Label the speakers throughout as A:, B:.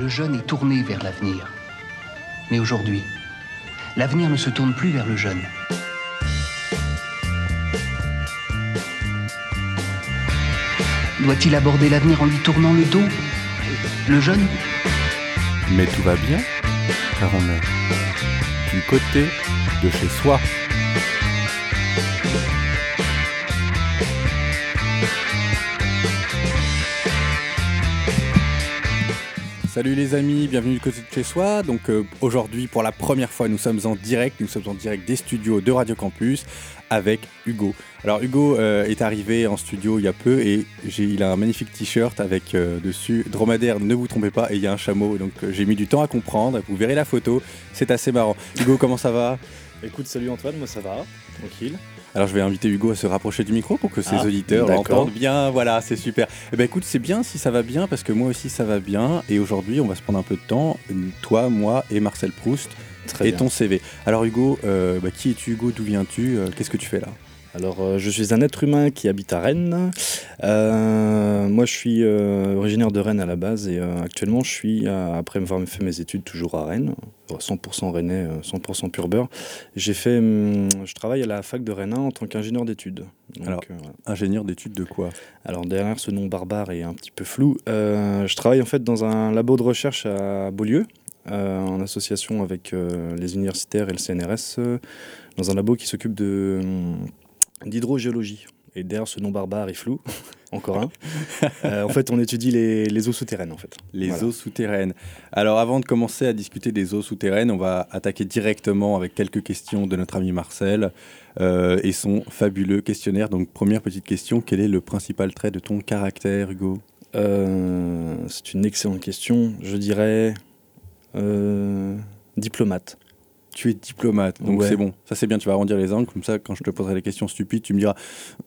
A: le jeune est tourné vers l'avenir. Mais aujourd'hui, l'avenir ne se tourne plus vers le jeune. Doit-il aborder l'avenir en lui tournant le dos? Le jeune?
B: Mais tout va bien, car on est du côté de chez soi. Salut les amis, bienvenue du côté de chez soi. Donc euh, aujourd'hui, pour la première fois, nous sommes en direct. Nous sommes en direct des studios de Radio Campus avec Hugo. Alors Hugo euh, est arrivé en studio il y a peu et il a un magnifique t-shirt avec euh, dessus dromadaire, ne vous trompez pas, et il y a un chameau. Donc j'ai mis du temps à comprendre. Vous verrez la photo, c'est assez marrant. Hugo, comment ça va?
C: Écoute, salut Antoine, moi ça va, tranquille.
B: Alors je vais inviter Hugo à se rapprocher du micro pour que ses
C: Ah,
B: auditeurs l'entendent bien. Voilà, c'est super. Eh ben écoute, c'est bien si ça va bien parce que moi aussi ça va bien. Et aujourd'hui, on va se prendre un peu de temps, toi, moi et Marcel Proust
C: Très
B: et
C: bien.
B: ton CV. Alors Hugo, euh, bah, qui es-tu? Hugo D'où viens-tu? Euh, Qu'est-ce que tu fais là?
C: Alors, euh, je suis un être humain qui habite à Rennes. Euh, moi, je suis euh, originaire de Rennes à la base et actuellement, je suis, après avoir fait mes études, toujours à Rennes. 100% rennais, euh, 100% pur beurre. J'ai fait, hum, je travaille à la fac de Rennes 1 en tant qu'ingénieur d'études. Donc,
B: Alors.
C: voilà.
B: Ingénieur d'études de quoi?
C: Alors derrière ce nom barbare et un petit peu flou, je travaille en fait dans un labo de recherche à Beaulieu, euh, en association avec euh, les universitaires et le CNRS, euh, dans un labo qui s'occupe de hum, d'hydrogéologie. Et derrière ce nom barbare et flou, encore un, euh, en fait on étudie les, les eaux souterraines en fait.
B: Les
C: Voilà.
B: eaux souterraines. Alors avant de commencer à discuter des eaux souterraines, on va attaquer directement avec quelques questions de notre ami Marcel euh, et son fabuleux questionnaire. Donc première petite question, quel est le principal trait de ton caractère Hugo?
C: Euh, C'est une excellente question, je dirais diplomate.
B: Tu es diplomate, donc
C: Ouais.
B: c'est bon. Ça c'est bien, tu vas arrondir les angles, comme ça quand je te poserai des questions stupides, tu me diras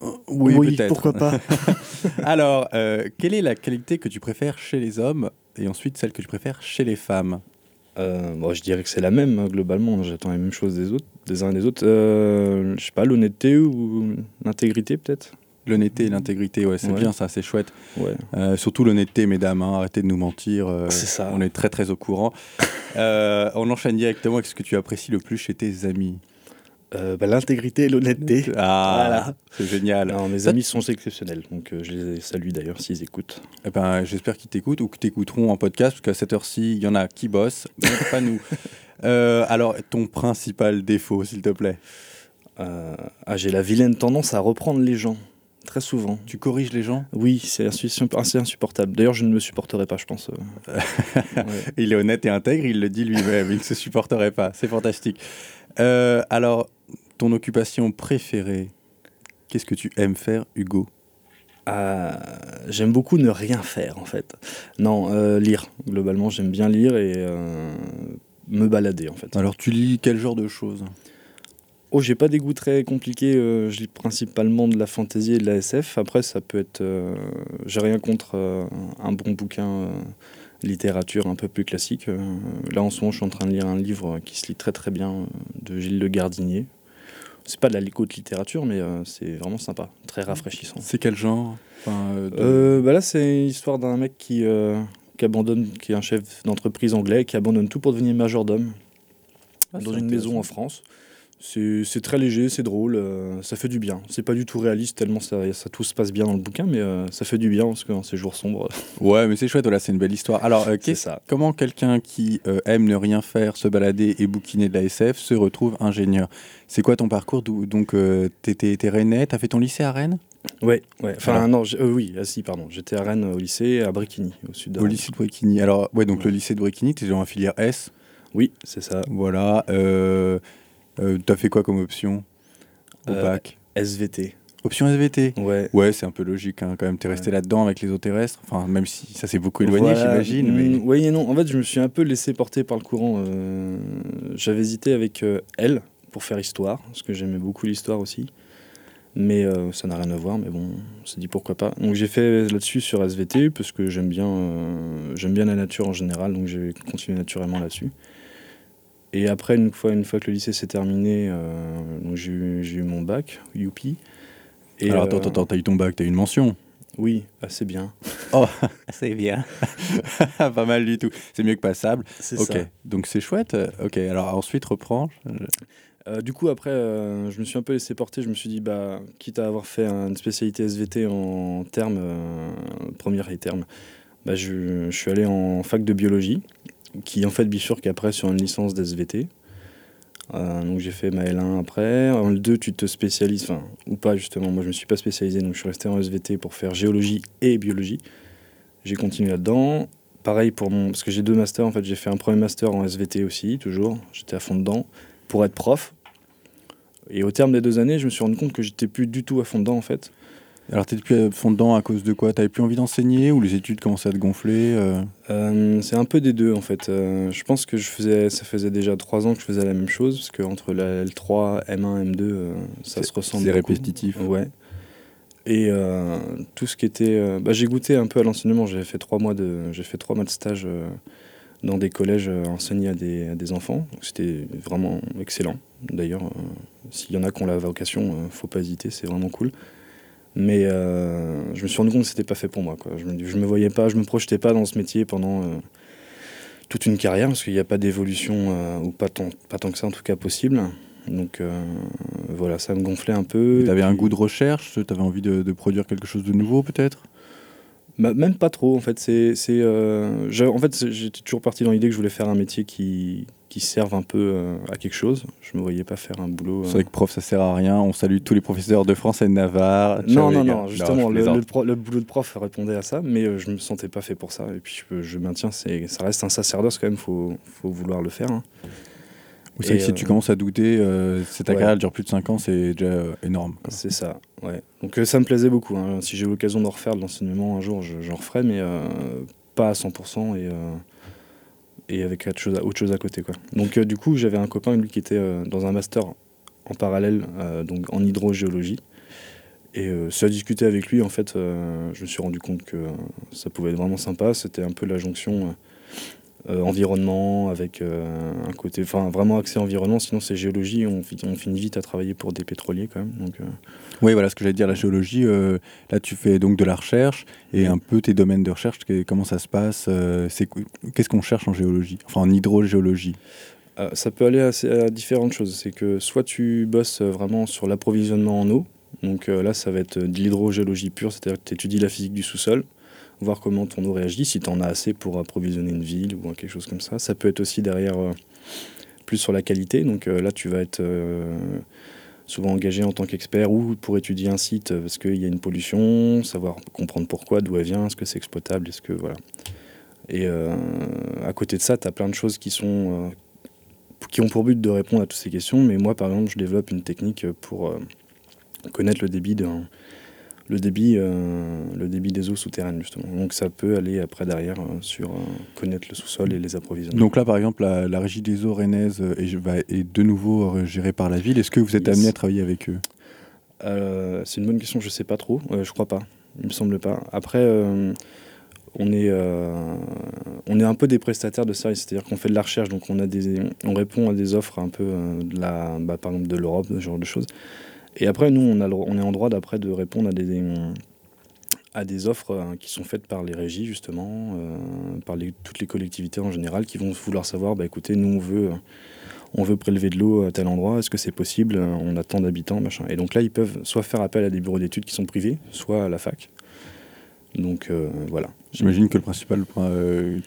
B: euh, oui, peut-être.
C: pourquoi pas.
B: Alors, euh, quelle est la qualité que tu préfères chez les hommes et ensuite celle que tu préfères chez les femmes?
C: Euh, bon, je dirais que c'est la même, hein, globalement. J'attends la même chose des autres, des uns et des autres. Euh, je sais pas, l'honnêteté ou l'intégrité, peut-être?
B: L'honnêteté et l'intégrité, ouais, c'est
C: Ouais.
B: bien ça, c'est chouette.
C: Ouais.
B: Euh, surtout l'honnêteté, mesdames, hein, arrêtez de nous mentir. euh,
C: C'est ça.
B: On est très très au courant. Euh, on enchaîne directement avec ce que tu apprécies le plus chez tes amis.
C: Bah, l'intégrité et l'honnêteté.
B: Ah,
C: Voilà.
B: c'est génial.
C: Non, mes
B: Ça-
C: amis sont exceptionnels, donc je les salue d'ailleurs s'ils écoutent.
B: Eh ben, J'espère qu'ils t'écoutent ou qu'ils t'écouteront en podcast, parce qu'à cette heure-ci, il y en a qui bossent, mais pas nous. Alors, ton principal défaut, s'il te plaît?
C: Ah, j'ai la vilaine tendance à reprendre les gens, très souvent.
B: Tu corriges les gens?
C: Oui, c'est assez insupportable. D'ailleurs, je ne me supporterai pas, je pense. euh. Ouais.
B: Il est honnête et intègre, il le dit lui-même, il ne se supporterait pas. C'est fantastique. Euh, alors, ton occupation préférée, qu'est-ce que tu aimes faire, Hugo?
C: Ah, j'aime beaucoup ne rien faire en fait. Non, euh, lire. Globalement, j'aime bien lire et me balader en fait.
B: Alors, tu lis quel genre de choses?
C: Oh, j'ai pas des goûts très compliqués. euh, je lis principalement de la fantaisie et de la SF. Après, ça peut être. euh, j'ai rien contre euh, un bon bouquin euh, littérature un peu plus classique. Euh, là, en ce moment, je suis en train de lire un livre qui se lit très très bien de Gilles Le Gardinier. C'est pas de la haute littérature, mais euh, c'est vraiment sympa, très rafraîchissant.
B: C'est quel genre? Enfin, euh, de-
C: Euh, bah là, c'est l'histoire d'un mec qui, euh, qui abandonne, qui est un chef d'entreprise anglais, qui abandonne tout pour devenir majordome
B: Ah,
C: dans une maison en France. C'est très léger, c'est drôle, euh, ça fait du bien. C'est pas du tout réaliste tellement ça, ça tout se passe bien dans le bouquin, mais euh, ça fait du bien parce que dans ces jours sombres,
B: Ouais, mais c'est chouette, voilà, c'est une belle histoire. Alors, euh,
C: ça.
B: comment quelqu'un qui aime ne rien faire, se balader et bouquiner de la SF se retrouve ingénieur? C'est quoi ton parcours? Donc, t'étais rennais, t'as fait ton lycée à Rennes?
C: Ouais, ouais. Enfin,
B: Voilà.
C: non, euh, oui, ah, si, pardon. J'étais à Rennes au lycée, à Bréquigny, au sud de
B: Au lycée de Bréquigny. Alors, ouais, donc
C: Ouais.
B: le lycée de Bréquigny, t'es dans la filière S?
C: Oui, c'est ça.
B: Voilà. Euh, euh, t'as fait quoi comme option au
C: Euh,
B: bac
C: SVT.
B: Option SVT
C: Ouais.
B: Ouais, c'est un peu logique hein, quand même. T'es resté
C: Ouais.
B: là-dedans avec les eaux terrestres. Enfin, même si ça s'est beaucoup éloigné,
C: Voilà.
B: j'imagine.
C: Mm. Oui et non. En fait, je me suis un peu laissé porter par le courant. euh, J'avais hésité avec euh, elle pour faire histoire, parce que j'aimais beaucoup l'histoire aussi. Mais euh, ça n'a rien à voir, mais bon, on s'est dit pourquoi pas. Donc j'ai fait là-dessus sur SVT, parce que j'aime bien, j'aime bien la nature en général, donc j'ai continué naturellement là-dessus. Et après, une fois, une fois que le lycée s'est terminé, euh, donc j'ai eu, j'ai eu mon bac, youpi. Et,
B: Alors,
C: euh,
B: attends, attends, attends, t'as eu ton bac, t'as eu une mention.
C: Oui, assez bien.
B: Oh, c'est bien. pas mal du tout. C'est mieux que passable.
C: C'est
B: Ok,
C: ça.
B: donc c'est chouette. Ok, alors ensuite reprends.
C: Euh, du coup, après, euh, je me suis un peu laissé porter. Je me suis dit, bah, quitte à avoir fait une spécialité SVT en termes, euh, première et terme, bah, je, je suis allé en fac de biologie, qui en fait bifurque après sur une licence d'SVT. Euh, donc j'ai fait ma L1 après. En L2, tu te spécialises, enfin, ou pas justement. Moi, je me suis pas spécialisé, donc je suis resté en SVT pour faire géologie et biologie. J'ai continué là-dedans. Pareil pour mon. Parce que j'ai deux masters, en fait, j'ai fait un premier master en SVT aussi, toujours. J'étais à fond dedans pour être prof. Et au terme des deux années, je me suis rendu compte que j'étais plus du tout à fond dedans en fait.
B: Alors t'étais plus à fond dedans à cause de quoi? T'avais plus envie d'enseigner ou les études commençaient à te gonfler euh?
C: Euh, c'est un peu des deux en fait. Euh, je pense que je faisais, ça faisait déjà trois ans que je faisais la même chose parce que entre la L3, M1, M2, euh, ça se ressemble.
B: C'est répétitif.
C: Ouais. Et euh, tout ce qui était, euh, bah, j'ai goûté un peu à l'enseignement. J'ai fait trois mois de, j'ai fait trois mois de stage euh, dans des collèges euh, enseignés à des, à des enfants. C'était vraiment excellent. D'ailleurs, euh, s'il y en a qui ont la vocation, euh, faut pas hésiter, c'est vraiment cool. Mais euh, je me suis rendu compte que c'était pas fait pour moi. Quoi. Je, me, je me voyais pas, je me projetais pas dans ce métier pendant euh, toute une carrière parce qu'il n'y a pas d'évolution euh, ou pas tant, pas tant que ça en tout cas possible. Donc voilà, ça me gonflait un peu.
B: T'avais
C: Et
B: un goût de recherche T'avais envie de, de produire quelque chose de nouveau peut-être?
C: Bah, même pas trop en fait. C'est, en fait, j'étais toujours parti dans l'idée que je voulais faire un métier qui, qui serve un peu euh, à quelque chose. Je me voyais pas faire un boulot.
B: C'est
C: euh,
B: vrai que prof ça sert à rien. On salue tous les professeurs de France et de Navarre.
C: Non, non, non, justement,
B: je
C: le,
B: plaisante.
C: le pro- le boulot de prof répondait à ça, mais euh, je me sentais pas fait pour ça. Et puis je, je maintiens, c'est, ça reste un sacerdoce quand même, faut, faut vouloir le faire. hein.
B: C'est vrai
C: Et,
B: que si
C: euh,
B: tu commences à douter, euh, si ta
C: ouais.
B: carrière dure plus de 5 ans, c'est déjà euh, énorme.
C: C'est ça, ouais. Donc ça me plaisait beaucoup. hein. Si j'ai l'occasion d'en refaire de l'enseignement un jour, je- j'en referai, mais pas à 100% et, et avec autre chose, à, côté. Quoi. Donc euh, du coup, j'avais un copain, qui était euh, dans un master en parallèle, euh, donc en hydrogéologie. Et euh, à discuter avec lui, en fait, je me suis rendu compte que ça pouvait être vraiment sympa. C'était un peu la jonction euh, environnement avec euh, un côté, enfin vraiment axé environnement. Sinon, c'est géologie. On, fi- on finit vite à travailler pour des pétroliers quand même. Donc, euh,
B: Oui, voilà ce que j'allais dire, la géologie. là, tu fais donc de la recherche et un peu tes domaines de recherche. Comment ça se passe c'est qu- Qu'est-ce qu'on cherche en géologie Enfin, en hydrogéologie?
C: Euh, ça peut aller assez- à différentes choses. C'est que soit tu bosses vraiment sur l'approvisionnement en eau, donc là ça va être de l'hydrogéologie pure, c'est-à-dire que tu étudies la physique du sous-sol, voir comment ton eau réagit, si tu en as assez pour approvisionner une ville ou quelque chose comme ça. Ça peut être aussi derrière euh, plus sur la qualité, donc euh, là tu vas être euh, souvent engagé en tant qu'expert ou pour étudier un site euh, parce qu'il y a une pollution, savoir comprendre pourquoi, d'où elle vient, est-ce que c'est exploitable, est-ce que voilà. Et euh, à côté de ça, tu as plein de choses qui sont euh, qui ont pour but de répondre à toutes ces questions. Mais moi, par exemple, je développe une technique pour euh, connaître le débit, d'un- le, débit, euh, le débit des eaux souterraines, justement. Donc ça peut aller après, derrière, euh, sur euh, connaître le sous-sol et les approvisionnements.
B: Donc là, par exemple, la, la régie des eaux rennaise est, est de nouveau gérée par la ville. Est-ce que vous êtes
C: Yes.
B: amené à travailler avec eux?
C: C'est une bonne question, je sais pas trop. Je crois pas. Il me semble pas. Après, on est, on est un peu des prestataires de services, c'est-à-dire qu'on fait de la recherche, donc on a des, on répond à des offres un peu de la, bah, par exemple de l'Europe, ce genre de choses. Et après, nous, on, a le- on est en droit d'après de répondre à des, à des offres euh, qui sont faites par les régies justement, euh, par les- toutes les collectivités en général, qui vont vouloir savoir, bah écoutez, nous on veut, euh, on veut prélever de l'eau à tel endroit, est-ce que c'est possible On a tant d'habitants, machin. Et donc là, ils peuvent soit faire appel à des bureaux d'études qui sont privés, soit à la fac. Donc voilà.
B: J'imagine que le principal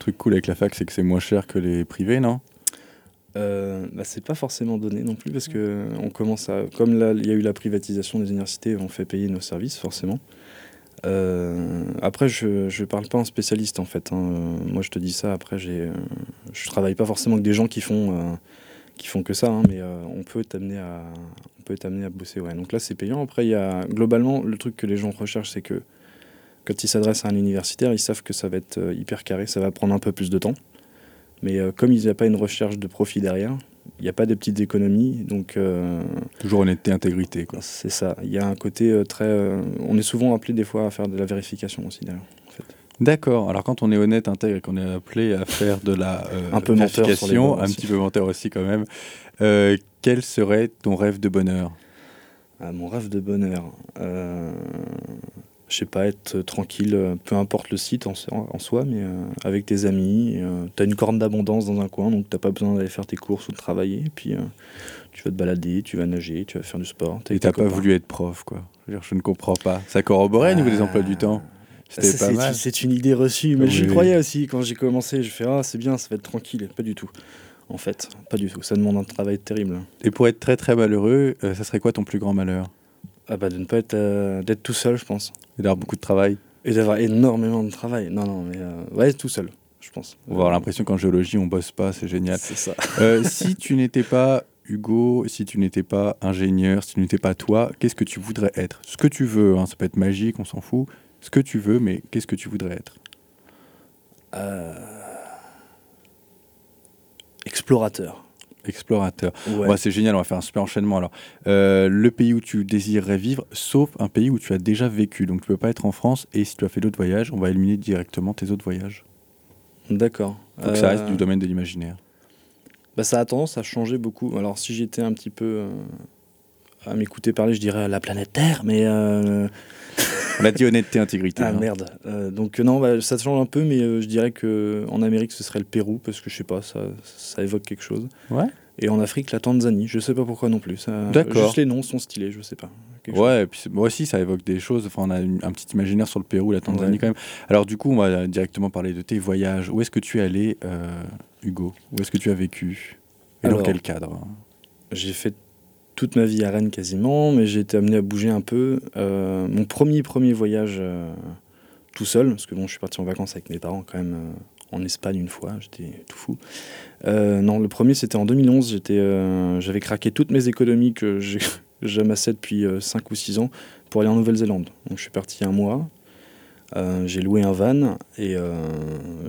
B: truc cool avec la fac, c'est que c'est moins cher que les privés, non?
C: Euh, bah, c'est pas forcément donné non plus parce que on commence à comme là il y a eu la privatisation des universités on fait payer nos services forcément. Euh, après je je parle pas en spécialiste en fait hein. Euh, moi je te dis ça après j'ai euh, je travaille pas forcément avec des gens qui font euh, qui font que ça hein, mais euh, on peut t'amener à on peut t'amener à bosser ouais. Donc là c'est payant. Après il y a globalement le truc que les gens recherchent c'est que quand ils s'adressent à un universitaire ils savent que ça va être euh, hyper carré ça va prendre un peu plus de temps mais euh, comme il n'y a pas une recherche de profit derrière, il n'y a pas de petites économies. Donc euh,
B: Toujours honnêteté, intégrité, quoi.
C: c'est ça. Il y a un côté euh, très... on est souvent appelé des fois à faire de la vérification aussi derrière. en fait.
B: D'accord. Alors quand on est honnête, intègre et qu'on est appelé à faire de la
C: Un peu
B: vérification, un petit peu menteur aussi quand même, quel serait ton rêve de bonheur?
C: Ah, mon rêve de bonheur. Euh, je sais pas, être tranquille, euh, peu importe le site en, en soi, mais euh, avec tes amis. Euh, tu as une corne d'abondance dans un coin, donc t'as pas besoin d'aller faire tes courses ou de travailler. Et puis tu vas te balader, tu vas nager, tu vas faire du sport.
B: Et t'as pas voulu être prof, quoi. Je, veux dire, je ne comprends pas. Ça corroborait au niveau des emplois du temps
C: C'était pas mal. C'est une idée reçue, mais j'y croyais aussi. Quand j'ai commencé, je fais Ah, c'est bien, ça va être tranquille. Pas du tout. En fait, pas du tout. Ça demande un travail terrible.
B: Et pour être très très malheureux, ça serait quoi ton plus grand malheur?
C: Ah bah de ne pas être euh, d'être tout seul, je pense.
B: Et d'avoir beaucoup de travail.
C: Et d'avoir énormément de travail. Non, non, mais euh, ouais, tout seul, je pense.
B: On va avoir l'impression qu'en géologie, on bosse pas, c'est génial.
C: C'est ça.
B: Euh, si tu n'étais pas Hugo, si tu n'étais pas ingénieur, si tu n'étais pas toi, qu'est-ce que tu voudrais être? Ce que tu veux, hein, ça peut être magique, on s'en fout. Ce que tu veux, mais qu'est-ce que tu voudrais être?
C: Explorateur
B: explorateur. Ouais. c'est génial, on va faire un super enchaînement. Alors, euh, le pays où tu désirerais vivre, sauf un pays où tu as déjà vécu. Donc, tu peux pas être en France. Et si tu as fait d'autres voyages, on va éliminer directement tes autres voyages.
C: D'accord.
B: Donc, ça reste euh, du domaine de l'imaginaire.
C: Bah, ça a tendance à changer beaucoup. Alors, si j'étais un petit peu euh, à m'écouter parler, je dirais la planète Terre, mais.
B: On a dit honnêteté, intégrité.
C: Ah hein. merde. donc non, bah, ça change un peu, mais je dirais que en Amérique, ce serait le Pérou, parce que je sais pas, ça, ça évoque quelque chose.
B: Ouais.
C: Et en Afrique, la Tanzanie. Je sais pas pourquoi non plus. D'accord. Juste les noms sont stylés, je sais pas.
B: Ouais, et puis moi aussi, ça évoque des choses. Enfin, on a un petit imaginaire sur le Pérou, la Tanzanie quand même. Alors, du coup, on va directement parler de tes voyages. Où est-ce que tu es allé, euh, Hugo? Où est-ce que tu as vécu? Et dans quel cadre?
C: J'ai fait toute ma vie à Rennes quasiment, mais j'ai été amené à bouger un peu. Euh, mon premier, premier voyage euh, tout seul, parce que bon, je suis parti en vacances avec mes parents quand même en Espagne une fois, j'étais tout fou. Euh, non, le premier c'était en 2011, j'étais, euh, j'avais craqué toutes mes économies que j'amassais depuis 5 euh, ou 6 ans pour aller en Nouvelle-Zélande. Donc je suis parti un mois, j'ai loué un van et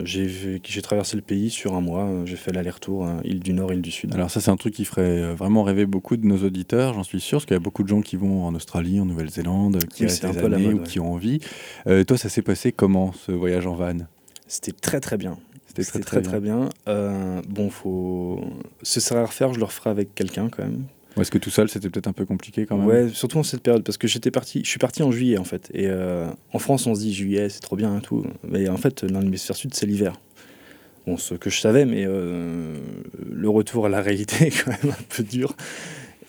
C: j'ai, j'ai traversé le pays sur un mois, j'ai fait l'aller-retour, île du Nord, île du Sud.
B: Alors ça c'est un truc qui ferait vraiment rêver beaucoup de nos auditeurs, j'en suis sûr, parce qu'il y a beaucoup de gens qui vont en Australie, en Nouvelle-Zélande, qui restent des années ou qui ont envie. toi ça s'est passé comment ce voyage en van?
C: C'était très très bien. C'était très très, très, bien. Euh, bon, faut. Ce serait à refaire, je le referai avec quelqu'un quand même.
B: Est-ce que tout seul, c'était peut-être un peu compliqué quand même
C: Ouais, surtout en cette période, parce que j'étais parti, je suis parti en juillet en fait. Et euh, en France, on se dit juillet, c'est trop bien et tout. Mais en fait, dans l'hémisphère sud, c'est l'hiver. Bon, ce que je savais, mais euh, le retour à la réalité est quand même un peu dur.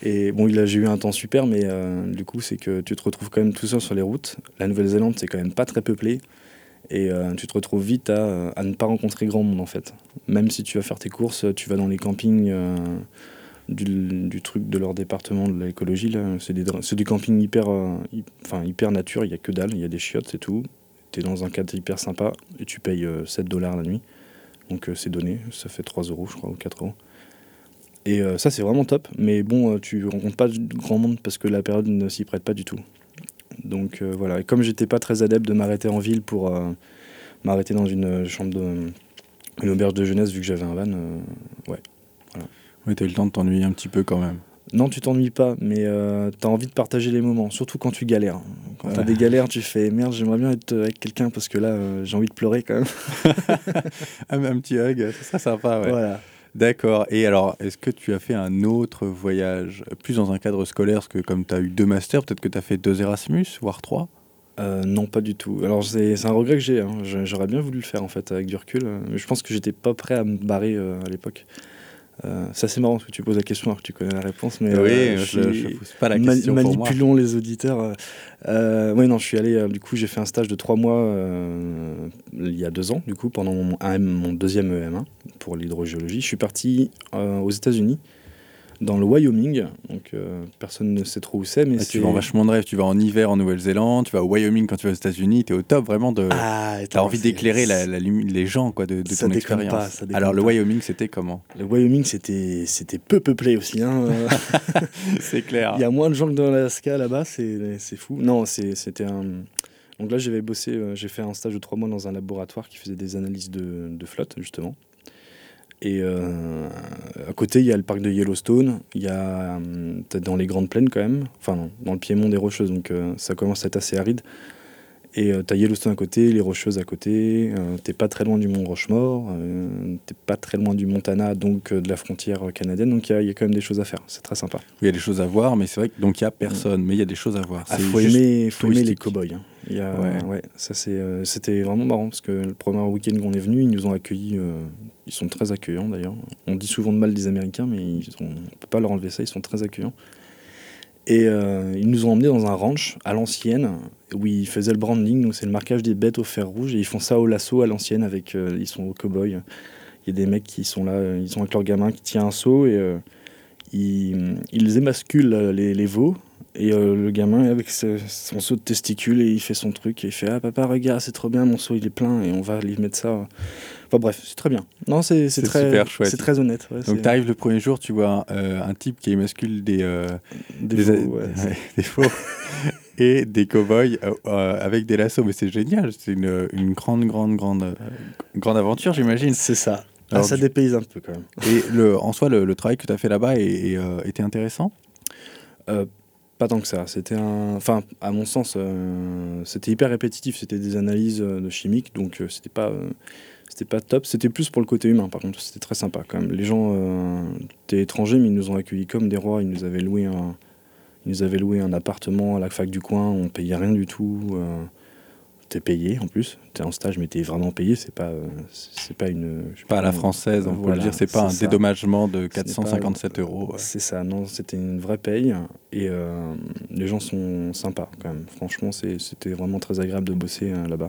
C: Et bon, a, j'ai eu un temps super, mais du coup, c'est que tu te retrouves quand même tout seul sur les routes. La Nouvelle-Zélande, c'est quand même pas très peuplé. Et euh, tu te retrouves vite à, à, ne pas rencontrer grand monde en fait. Même si tu vas faire tes courses, tu vas dans les campings euh, du, truc de leur département de l'écologie. C'est, du camping hyper, euh, enfin, hyper nature, il n'y a que dalle, il y a des chiottes, c'est tout. Tu es dans un cadre hyper sympa et tu payes 7 dollars la nuit. Donc c'est donné, ça fait 3 euros je crois ou 4 euros. Et ça c'est vraiment top, mais bon, tu rencontres pas grand monde parce que la période ne s'y prête pas du tout. Donc euh, voilà, et comme j'étais pas très adepte de m'arrêter en ville pour euh, m'arrêter dans une chambre de une auberge de jeunesse vu que j'avais un van, euh, ouais.
B: Oui, t'as eu le temps de t'ennuyer un petit peu quand même.
C: Non, tu t'ennuies pas, mais euh, tu as envie de partager les moments, surtout quand tu galères. Quand tu as des galères, tu fais merde, j'aimerais bien être avec quelqu'un parce que là, j'ai envie de pleurer quand même.
B: un, petit hug, ça serait sympa, ouais.
C: Voilà.
B: D'accord. Et alors, est-ce que tu as fait un autre voyage, plus dans un cadre scolaire, parce que comme tu as eu deux masters, peut-être que tu as fait deux Erasmus, voire trois?
C: Euh, non, pas du tout. Alors c'est un regret que j'ai. Hein. J'aurais bien voulu le faire en fait avec du recul, mais je pense que j'étais pas prêt à me barrer euh, à l'époque. Euh, ça c'est marrant parce que tu poses la question alors que tu connais la réponse, mais
B: oui, euh, je, ne pose pas la question.
C: manipulons les auditeurs. Euh, oui, non, je suis allé. du coup, j'ai fait un stage de trois mois il y a deux ans, du coup, pendant mon, mon deuxième EM1 pour l'hydrogéologie. Je suis parti aux États-Unis dans le Wyoming. Donc euh, personne ne sait trop où c'est. Mais
B: ah, tu vas en vachement de rêve. Tu vas en hiver en Nouvelle-Zélande, tu vas au Wyoming quand tu vas aux États-Unis. Tu es au top vraiment de.
C: Ah,
B: as envie d'éclairer la, les gens quoi, de, de ton expérience. Alors le Wyoming, c'était comment?
C: Le Wyoming, c'était peu peuplé aussi. Hein.
B: c'est clair.
C: Il y a moins de gens que dans l'Alaska là-bas, c'est fou. Non, c'était un. Donc là, j'avais bossé, euh, j'ai fait un stage de trois mois dans un laboratoire qui faisait des analyses de, de flotte, justement. Et euh, à côté, il y a le parc de Yellowstone. Il y a euh, dans les grandes plaines quand même, enfin dans le piémont des Rocheuses, donc euh, ça commence à être assez aride. Et tu as Yellowstone à côté, les Rocheuses à côté. t'es pas très loin du Mont Rochemort, t'es pas très loin du Montana, donc de la frontière canadienne. Donc il y, a quand même des choses à faire. C'est très sympa.
B: Il y a des choses à voir, mais c'est vrai que donc il y a personne, mais il y a des choses à voir.
C: Il ah, faut aimer, faut aimer les cow-boys. Hein. Il y a-
B: Ouais.
C: ouais. ça c'est, euh, c'était vraiment marrant parce que le premier week-end qu'on est venu, ils nous ont accueillis. euh, ils sont très accueillants d'ailleurs. On dit souvent de mal des Américains, mais ils sont, on peut pas leur enlever ça. Ils sont très accueillants. Et euh, ils nous ont emmenés dans un ranch à l'ancienne où ils faisaient le branding, donc c'est le marquage des bêtes au fer rouge. Et ils font ça au lasso à l'ancienne avec. euh, ils sont au cow-boy. Il y a des mecs qui sont là, euh, ils sont avec leur gamin qui tient un seau et ils, émasculent les veaux. Et euh, le gamin est avec ce- son seau de testicules et il fait son truc et il fait Ah papa, regarde, c'est trop bien, mon seau il est plein et on va lui mettre ça. Enfin bref, c'est très bien. Non, c'est très,
B: super chouette.
C: c'est très honnête. ouais,
B: Donc tu arrives le premier jour, tu vois euh, un type qui émascule des, euh,
C: des
B: des,
C: ouais,
B: des faux et des cow-boys avec des lassos. Mais c'est génial, c'est une, une grande, grande, grande, grande aventure, j'imagine.
C: c'est ça. Ah, ça
B: tu-
C: dépayse un peu quand même.
B: Et le, en soi, le, le travail que tu as fait là-bas était intéressant?
C: Euh, pas tant que ça. C'était un. Enfin, à mon sens, euh, c'était hyper répétitif. C'était des analyses euh, de chimiques, donc euh, c'était pas. c'était pas top. C'était plus pour le côté humain, par contre. C'était très sympa quand même. Les gens étaient étrangers, mais ils nous ont accueillis comme des rois. Ils nous avaient loué un. Appartement à la fac du coin. On payait rien du tout. T'es payé en plus. T'es en stage, mais t'es vraiment payé. C'est pas. euh, c'est pas une. je sais
B: Pas à la française, on peut
C: Voilà,
B: le dire, c'est pas un
C: ça.
B: dédommagement de
C: Ce n'est pas-
B: 457 euros. ouais.
C: C'est ça, non, c'était une vraie paye et euh, les gens sont sympas quand même. Franchement, c'était vraiment très agréable de bosser euh, là-bas.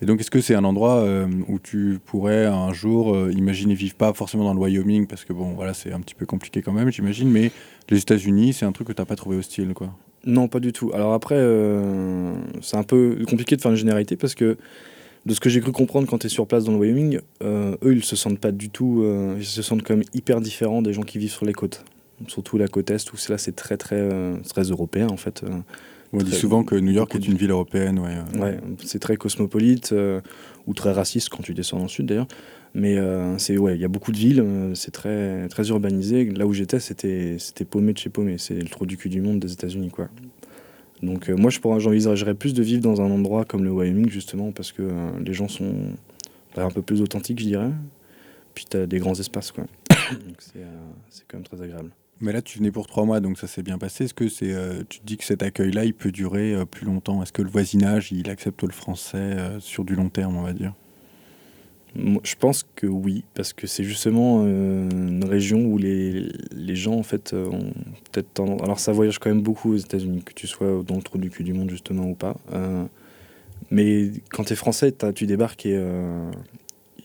B: Et donc, est-ce que c'est un endroit euh, où tu pourrais un jour euh, imaginer vivre pas forcément dans le Wyoming parce que bon, voilà, c'est un petit peu compliqué quand même, j'imagine, mais les États-Unis, c'est un truc que t'as pas trouvé hostile, quoi.
C: Non, pas du tout. Alors après, euh, c'est un peu compliqué de faire une généralité parce que de ce que j'ai cru comprendre quand tu es sur place dans le Wyoming, euh, eux, ils se sentent pas du tout, euh, ils se sentent même hyper différents des gens qui vivent sur les côtes. Surtout la côte est, où c'est là c'est très très très européen en fait.
B: On dit souvent que New York est une ville européenne, ouais.
C: Ouais, c'est très cosmopolite ou très raciste quand tu descends dans le sud d'ailleurs. Mais euh, c'est ouais, il y a beaucoup de villes, euh, c'est très très urbanisé. Là où j'étais, c'était c'était paumé de chez paumé. C'est le trou du cul du monde des États-Unis quoi. Donc euh, moi, je pourrais j'envisagerais plus de vivre dans un endroit comme le Wyoming justement parce que les gens sont bah, un peu plus authentiques, je dirais. Puis tu as des grands espaces quoi. Donc c'est quand même très agréable.
B: Mais là, tu venais pour trois mois, donc ça s'est bien passé. Est-ce que c'est, tu te dis que cet accueil-là, il peut durer plus longtemps? Est-ce que le voisinage, il accepte le français sur du long terme, on va dire?
C: Je pense que oui, parce que c'est justement euh, une région où les, les gens, en fait, euh, ont peut-être tendance... Alors, ça voyage quand même beaucoup aux États-Unis, que tu sois dans le trou du cul du monde, justement, ou pas. Euh, mais quand tu es français, t'as- tu débarques et euh,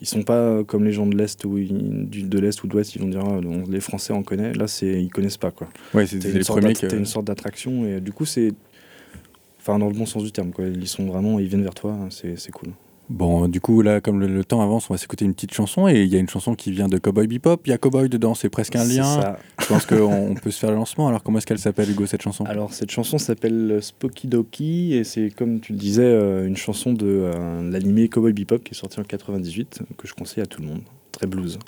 C: ils sont pas comme les gens de l'Est ou de l'Est ou de l'Ouest, ils vont dire ah, on- les Français, on connaît. Là, c'est ils connaissent pas, quoi.
B: Ouais, c'est les
C: sorte
B: premiers que...
C: une sorte d'attraction et du coup, c'est. Enfin, dans le bon sens du terme, quoi. Ils sont vraiment, ils viennent vers toi, c'est c'est cool.
B: Bon, du coup, là, comme le, le temps avance, on va s'écouter une petite chanson. Et il y a une chanson qui vient de Cowboy Bebop. Il y a Cowboy dedans, c'est presque un lien.
C: ça.
B: Je pense qu'on on peut se faire le lancement. Alors, comment est-ce qu'elle s'appelle, Hugo, cette chanson?
C: Alors cette chanson s'appelle Spooky Doki et c'est comme tu le disais euh, une chanson de euh, l'animé Cowboy Bebop qui est sorti en 98 que je conseille à tout le monde. Très blues.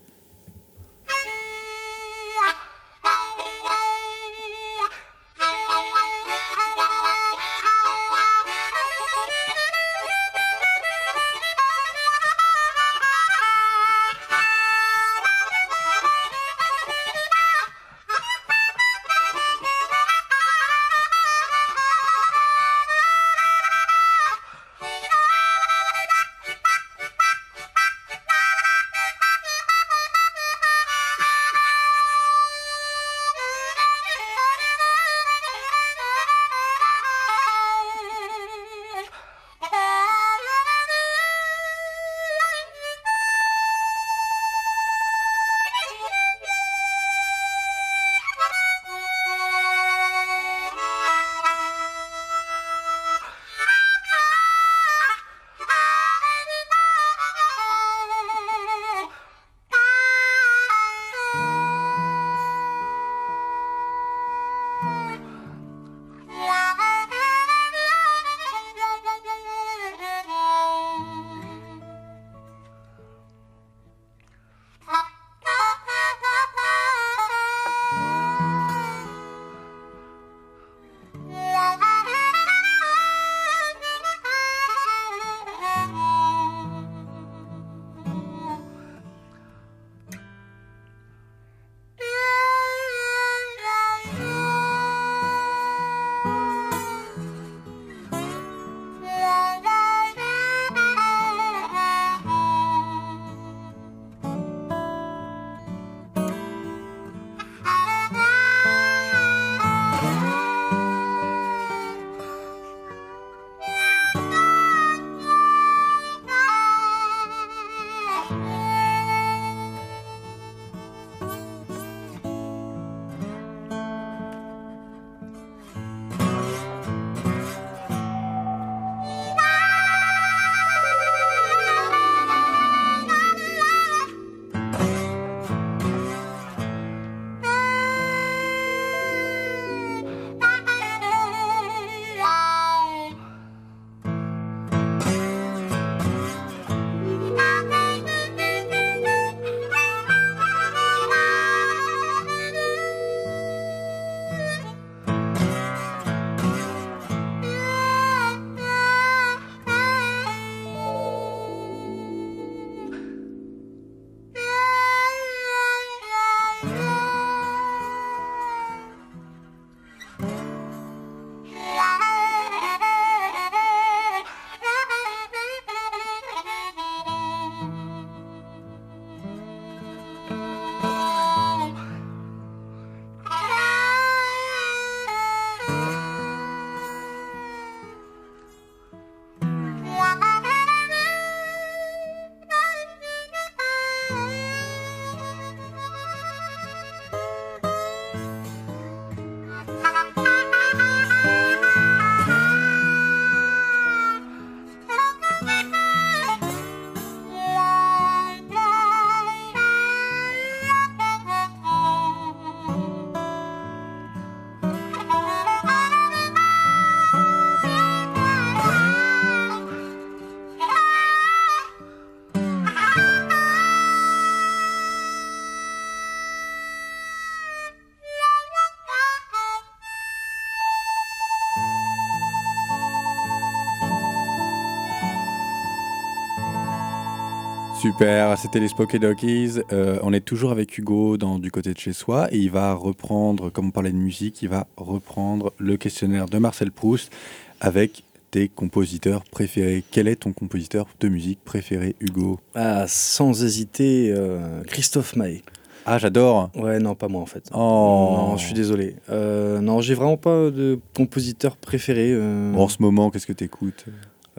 B: Super, c'était les Spooky Doggies. Euh, on est toujours avec Hugo dans du côté de chez soi et il va reprendre, comme on parlait de musique, il va reprendre le questionnaire de Marcel Proust avec tes compositeurs préférés. Quel est ton compositeur de musique préféré, Hugo?
C: Ah, sans hésiter, euh, Christophe Maé.
B: Ah, j'adore.
C: Ouais, non, pas moi en fait.
B: Oh.
C: Non, je suis désolé. Euh, non, j'ai vraiment pas de compositeur préféré. euh.
B: En ce moment, qu'est-ce que tu écoutes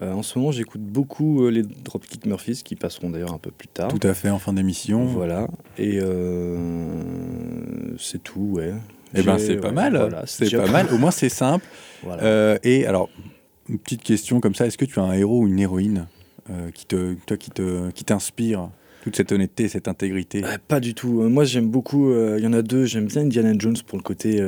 C: Euh, en ce moment, j'écoute beaucoup euh, les Dropkick Murphys qui passeront d'ailleurs un peu plus tard.
B: Tout à fait en fin d'émission.
C: Voilà. Et euh, c'est tout, ouais.
B: Eh ben, c'est pas mal.
C: voilà,
B: c'est pas mal. Au moins, c'est simple.
C: Voilà.
B: Et alors, une petite question comme ça est-ce que tu as un héros ou une héroïne qui te, toi, qui te, qui t'inspire toute cette honnêteté, cette intégrité?
C: Pas du tout. Moi, j'aime beaucoup. Il y en a deux. J'aime bien Indiana Jones pour le côté,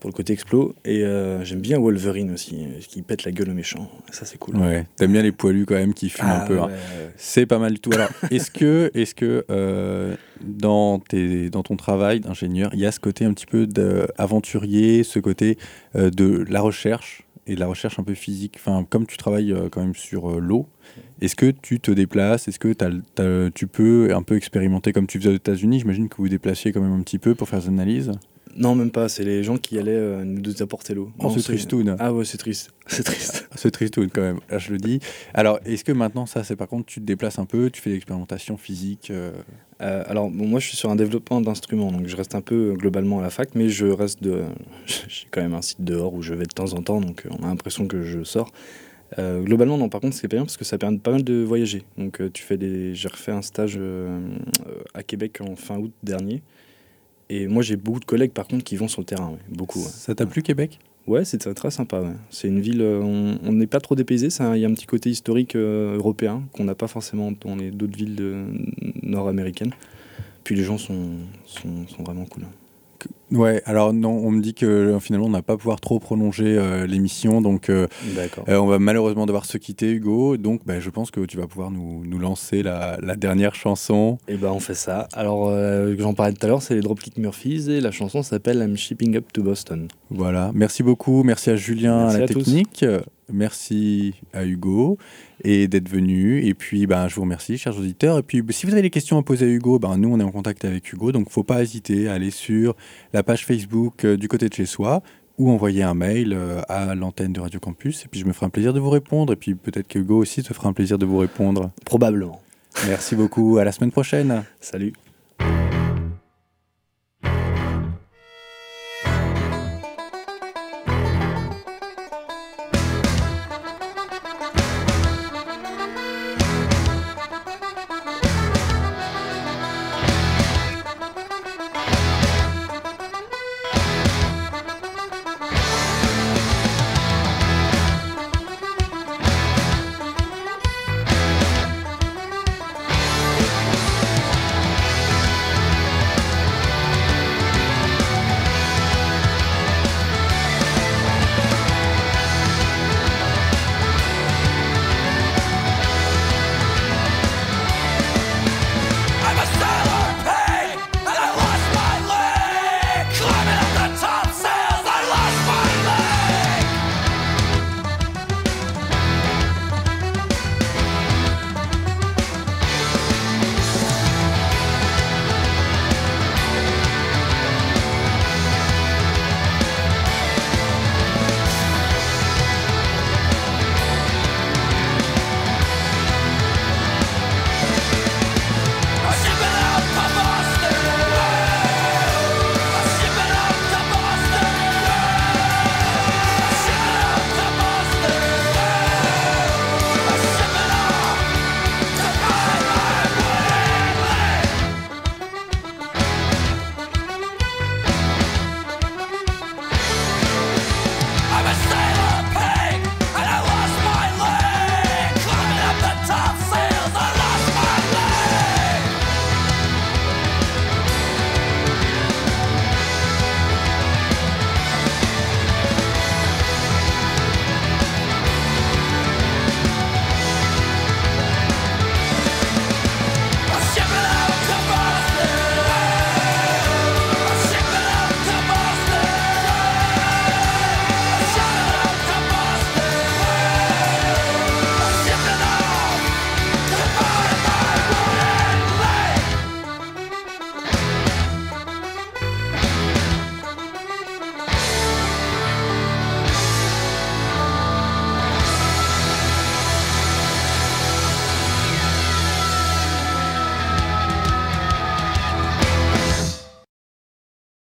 C: pour le côté explo, et euh, j'aime bien Wolverine aussi, euh, qui pète la gueule aux méchants. Ça, c'est cool.
B: Ouais. T'aimes bien les poilus quand même qui fument
C: Ah,
B: un peu. hein.
C: ouais.
B: C'est pas mal du tout. Alors, est-ce que, est-ce que euh, dans, tes, dans ton travail d'ingénieur, il y a ce côté un petit peu d'aventurier, ce côté euh, de la recherche et de la recherche un peu physique? Enfin, comme tu travailles quand même sur l'eau, est-ce que tu te déplaces? Est-ce que tu peux un peu expérimenter comme tu faisais aux États-Unis? J'imagine que vous vous déplaciez quand même un petit peu pour faire des analyses.
C: Non, même pas. C'est les gens qui allaient euh, nous apporter l'eau.
B: Oh, c'est tristoun.
C: Ah ouais, c'est triste. C'est triste.
B: C'est triste quand même, là je le dis. Alors, est-ce que maintenant, ça, c'est par contre, tu te déplaces un peu, tu fais des expérimentations physiques euh,
C: Euh, alors, bon, moi, je suis sur un développement d'instruments, donc je reste un peu euh, globalement à la fac, mais je reste de. J'ai quand même un site dehors où je vais de temps en temps, donc euh, on a l'impression que je sors. Euh, globalement, non, par contre, c'est bien parce que ça permet pas mal de voyager. Donc, euh, tu fais des. J'ai refait un stage euh, à Québec en fin août dernier. Et moi, j'ai beaucoup de collègues, par contre, qui vont sur le terrain, ouais, beaucoup. ouais.
B: Ça t'a plu, Québec?
C: Ouais, c'est très, sympa. ouais. C'est une ville, euh, on n'est pas trop dépaysé. Il y a un petit côté historique euh, européen qu'on n'a pas forcément dans les d'autres villes nord-américaines. Puis les gens sont, sont, sont vraiment cool.
B: Ouais, alors non, on me dit que euh, finalement on n'a pas pouvoir trop prolonger euh, l'émission, donc euh, euh, on va malheureusement devoir se quitter, Hugo. Donc bah, je pense que tu vas pouvoir nous, nous lancer la, la dernière chanson.
C: Et ben on fait ça. Alors, j'en parlais tout à l'heure, c'est les Dropkick Murphys et la chanson s'appelle I'm Shipping Up to Boston.
B: Voilà, merci beaucoup, merci à Julien
C: Merci
B: à la
C: à
B: technique, merci à Hugo et d'être venu. Et puis ben, je vous remercie, chers auditeurs. Et puis si vous avez des questions à poser à Hugo, ben, nous on est en contact avec Hugo, donc faut pas hésiter à aller sur la page Facebook euh, du côté de chez soi ou envoyer un mail euh, à l'antenne de Radio Campus. Et puis je me ferai un plaisir de vous répondre. Et puis peut-être que Hugo aussi te fera un plaisir de vous répondre.
C: Probablement.
B: Merci beaucoup, à la semaine prochaine.
C: Salut.